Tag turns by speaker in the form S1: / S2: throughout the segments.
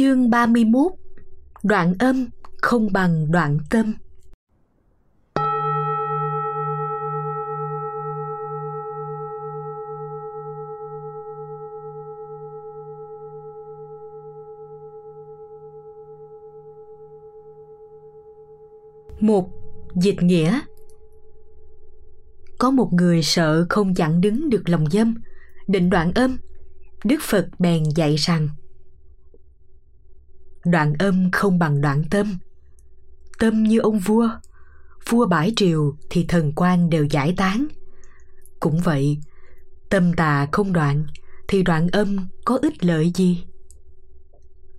S1: Chương 31 Đoạn âm không bằng đoạn tâm. Một, Dịch nghĩa. Có một người sợ không chặn đứng được lòng dâm, Định đoạn âm, Đức Phật bèn dạy rằng Đoạn âm không bằng đoạn tâm. Tâm như ông vua. Vua bãi triều thì thần quan đều giải tán. Cũng vậy, Tâm tà không đoạn Thì đoạn âm có ích lợi gì?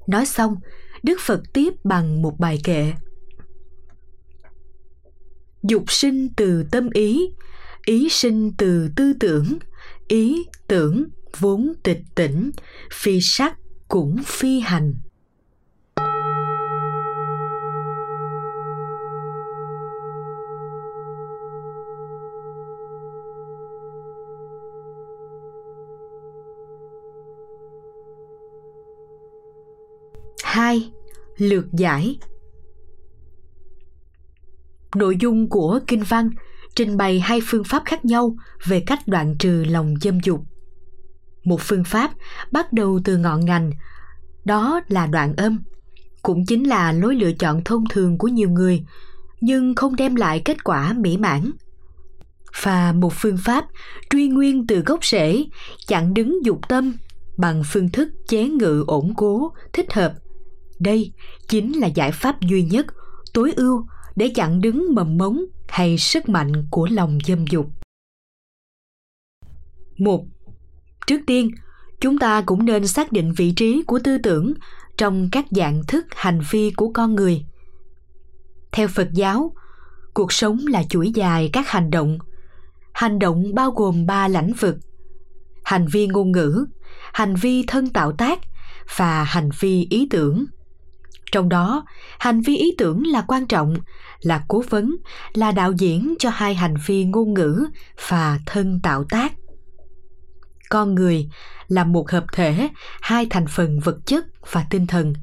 S1: Nói xong, Đức Phật tiếp bằng một bài kệ. Dục sinh từ tâm ý Ý sinh từ tư tưởng, Ý tưởng vốn tịch tỉnh, Phi sắc cũng phi hành. Lược giải Nội dung của kinh văn trình bày hai phương pháp khác nhau về cách đoạn trừ lòng dâm dục. Một phương pháp bắt đầu từ ngọn ngành, đó là đoạn âm, cũng chính là lối lựa chọn thông thường của nhiều người, nhưng không đem lại kết quả mỹ mãn. Và một phương pháp truy nguyên từ gốc rễ, chặn đứng dục tâm bằng phương thức chế ngự ổn cố, thích hợp. Đây chính là giải pháp duy nhất, tối ưu để chặn đứng mầm mống hay sức mạnh của lòng dâm dục. Một, trước tiên, chúng ta cũng nên xác định vị trí của tư tưởng trong các dạng thức hành vi của con người. Theo Phật giáo, cuộc sống là chuỗi dài các hành động. Hành động bao gồm ba lãnh vực: hành vi ngôn ngữ, hành vi thân tạo tác và hành vi ý tưởng trong đó, hành vi ý tưởng là quan trọng, là cố vấn, là đạo diễn cho hai hành vi ngôn ngữ và thân tạo tác. Con người là một hợp thể, hai thành phần vật chất và tinh thần.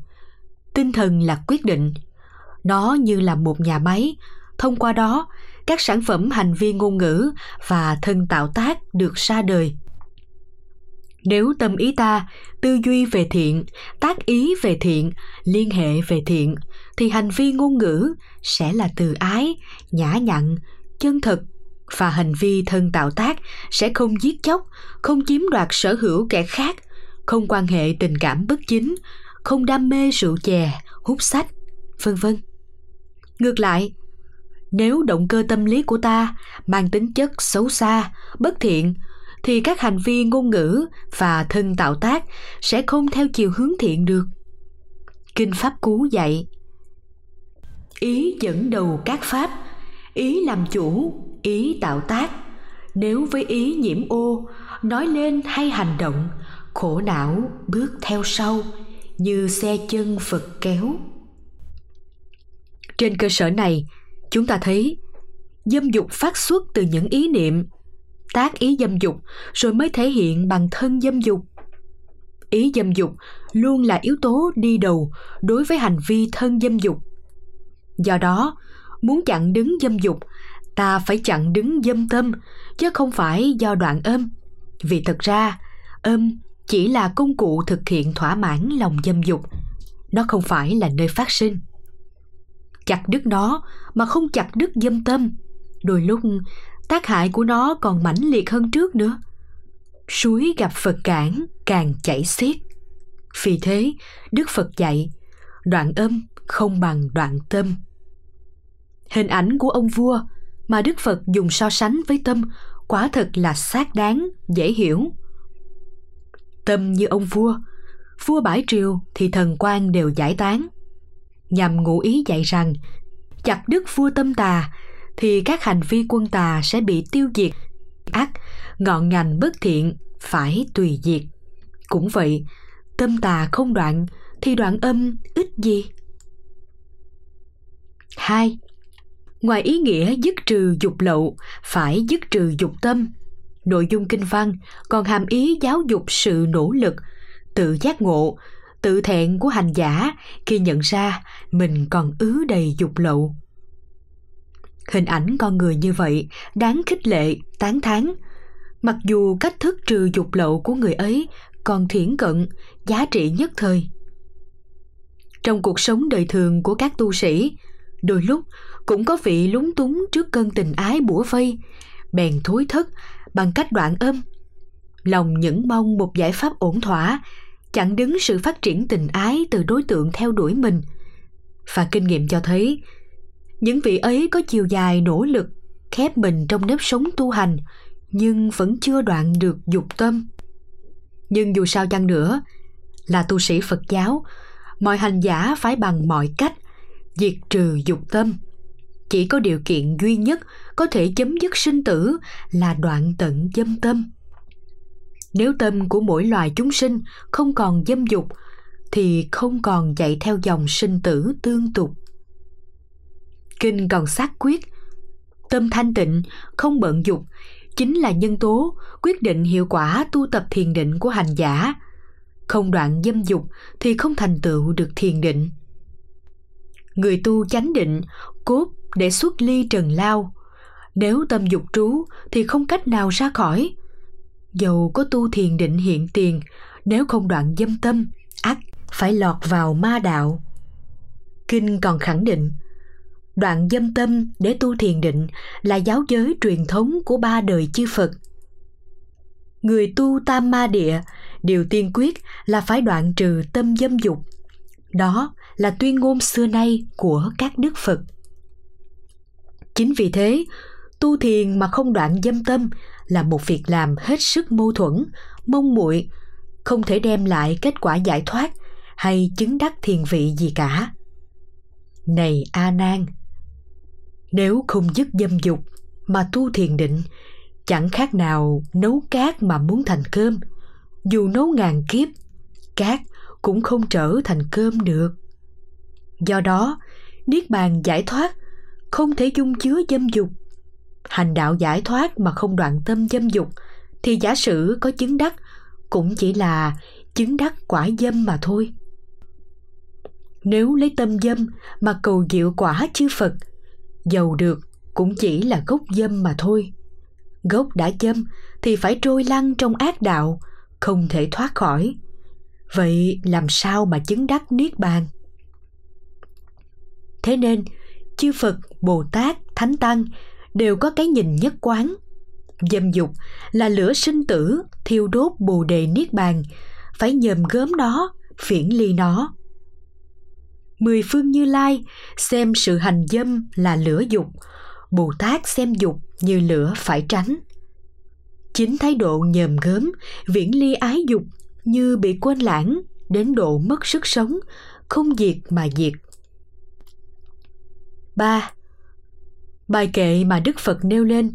S1: Tinh thần là quyết định. Nó như là một nhà máy. Thông qua đó, các sản phẩm hành vi ngôn ngữ và thân tạo tác được ra đời nếu tâm ý ta, tư duy về thiện, tác ý về thiện, liên hệ về thiện, thì hành vi ngôn ngữ sẽ là từ ái, nhã nhặn, chân thực và hành vi thân tạo tác sẽ không giết chóc, không chiếm đoạt sở hữu kẻ khác, không quan hệ tình cảm bất chính, không đam mê rượu chè, hút sách, vân vân. Ngược lại, nếu động cơ tâm lý của ta mang tính chất xấu xa, bất thiện thì các hành vi ngôn ngữ và thân tạo tác sẽ không theo chiều hướng thiện được. Kinh pháp cú dạy, ý dẫn đầu các pháp, ý làm chủ, ý tạo tác. Nếu với ý nhiễm ô, nói lên hay hành động, khổ não bước theo sau, như xe chân phật kéo. Trên cơ sở này, chúng ta thấy dâm dục phát xuất từ những ý niệm tác ý dâm dục, rồi mới thể hiện bằng thân dâm dục. Ý dâm dục luôn là yếu tố đi đầu đối với hành vi thân dâm dục. Do đó, muốn chặn đứng dâm dục, ta phải chặn đứng dâm tâm, chứ không phải do đoạn âm. Vì thật ra, âm chỉ là công cụ thực hiện thỏa mãn lòng dâm dục. Nó không phải là nơi phát sinh. Chặt đứt nó mà không chặt đứt dâm tâm. Đôi lúc tác hại của nó còn mãnh liệt hơn trước nữa. Suối gặp phật cản, càng chảy xiết. Vì thế, đức phật dạy, đoạn âm không bằng đoạn tâm. Hình ảnh của ông vua mà đức phật dùng so sánh với tâm quả thật là xác đáng, dễ hiểu. Tâm như ông vua vua bãi triều thì thần quan đều giải tán. Nhằm ngụ ý dạy rằng, chặt đứt vua tâm tà thì các hành vi quân tà sẽ bị tiêu diệt. Ác, ngọn ngành bất thiện phải tùy diệt. Cũng vậy, tâm tà không đoạn thì đoạn âm ít gì? Hai, ngoài ý nghĩa dứt trừ dục lậu, phải dứt trừ dục tâm. Nội dung kinh văn còn hàm ý giáo dục sự nỗ lực, tự giác ngộ, tự thẹn của hành giả khi nhận ra mình còn ứ đầy dục lậu hình ảnh con người như vậy, đáng khích lệ, tán thán. Mặc dù cách thức trừ dục lậu của người ấy còn thiển cận, giá trị nhất thời. Trong cuộc sống đời thường của các tu sĩ, đôi lúc cũng có vị lúng túng trước cơn tình ái bủa vây, bèn thối thất bằng cách đoạn âm. Lòng những mong một giải pháp ổn thỏa chặn đứng sự phát triển tình ái từ đối tượng theo đuổi mình. Và kinh nghiệm cho thấy những vị ấy có chiều dài, nỗ lực, khép mình trong nếp sống tu hành, nhưng vẫn chưa đoạn được dục tâm. Nhưng dù sao chăng nữa, là tu sĩ phật giáo, mọi hành giả phải bằng mọi cách diệt trừ dục tâm. Chỉ có điều kiện duy nhất có thể chấm dứt sinh tử là đoạn tận dâm tâm. Nếu tâm của mỗi loài chúng sinh không còn dâm dục, thì không còn chạy theo dòng sinh tử tương tục kinh còn xác quyết. Tâm thanh tịnh, không bận dục, chính là nhân tố quyết định hiệu quả tu tập thiền định của hành giả. Không đoạn dâm dục thì không thành tựu được thiền định. Người tu chánh định, cốt để xuất ly trần lao. Nếu tâm dục trú thì không cách nào ra khỏi. Dầu có tu thiền định hiện tiền, nếu không đoạn dâm tâm ắt phải lọt vào ma đạo. Kinh còn khẳng định đoạn dâm tâm để tu thiền định là giáo giới truyền thống của ba đời chư phật. Người tu tam ma địa, điều tiên quyết là phải đoạn trừ tâm dâm dục. Đó là tuyên ngôn xưa nay của các đức phật. Chính vì thế, tu thiền mà không đoạn dâm tâm là một việc làm hết sức mâu thuẫn mong muội, không thể đem lại kết quả giải thoát hay chứng đắc thiền vị gì cả. Này a nan nếu không dứt dâm dục mà tu thiền định, chẳng khác nào nấu cát mà muốn thành cơm. Dù nấu ngàn kiếp, cát cũng không trở thành cơm được. Do đó, niết bàn giải thoát, không thể dung chứa dâm dục. Hành đạo giải thoát mà không đoạn tâm dâm dục, thì giả sử có chứng đắc, cũng chỉ là chứng đắc quả dâm mà thôi. Nếu lấy tâm dâm mà cầu diệu quả chư phật giàu được cũng chỉ là gốc dâm mà thôi. Gốc đã dâm thì phải trôi lăn trong ác đạo, không thể thoát khỏi. Vậy làm sao mà chứng đắc niết bàn? Thế nên, chư phật, bồ tát, thánh tăng đều có cái nhìn nhất quán. Dâm dục là lửa sinh tử thiêu đốt bồ đề niết bàn, phải nhờm gớm nó, phiển ly nó mười phương như lai xem sự hành dâm là lửa dục bồ tát xem dục như lửa phải tránh. Chính thái độ nhờm gớm viễn ly ái dục như bị quên lãng đến độ mất sức sống không diệt mà diệt. Ba Bài kệ mà Đức Phật nêu lên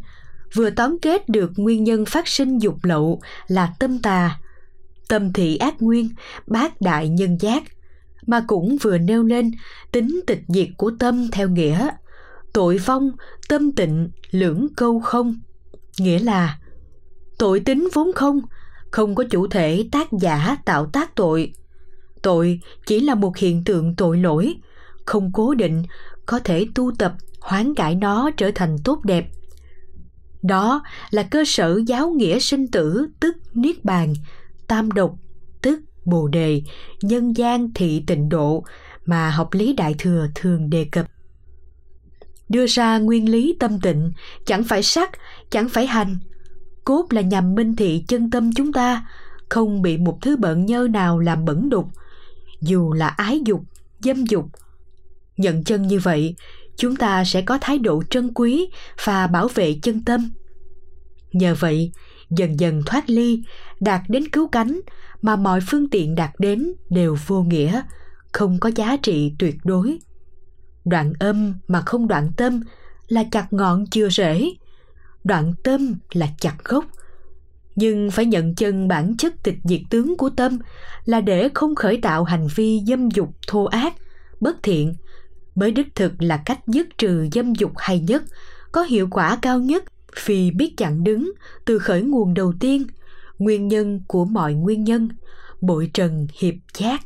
S1: vừa tóm kết được nguyên nhân phát sinh dục lậu là tâm tà, tâm thị ác nguyên, bát đại nhân giác, mà cũng vừa nêu lên tính tịch diệt của tâm theo nghĩa tội vong, tâm tịnh, lưỡng câu không, nghĩa là tội tính vốn không, không có chủ thể tác giả tạo tác tội. Tội chỉ là một hiện tượng tội lỗi, không cố định, có thể tu tập hoán cải nó trở thành tốt đẹp đó là cơ sở giáo nghĩa sinh tử tức niết bàn tam độc tức bồ đề, nhân gian thị tịnh độ mà học lý đại thừa thường đề cập. Đưa ra nguyên lý tâm tịnh, chẳng phải sắc, chẳng phải hành. Cốt là nhằm minh thị chân tâm chúng ta, không bị một thứ bận nhơ nào làm bẩn đục. Dù là ái dục, dâm dục, nhận chân như vậy, chúng ta sẽ có thái độ trân quý và bảo vệ chân tâm. Nhờ vậy dần dần thoát ly, đạt đến cứu cánh mà mọi phương tiện đạt đến đều vô nghĩa, không có giá trị tuyệt đối. Đoạn âm mà không đoạn tâm là chặt ngọn chưa rễ, đoạn tâm là chặt gốc. Nhưng phải nhận chân bản chất tịch diệt tướng của tâm là để không khởi tạo hành vi dâm dục thô ác, bất thiện, mới đích thực là cách dứt trừ dâm dục hay nhất, có hiệu quả cao nhất vì biết chặn đứng từ khởi nguồn đầu tiên, nguyên nhân của mọi nguyên nhân, bội trần hiệp giác.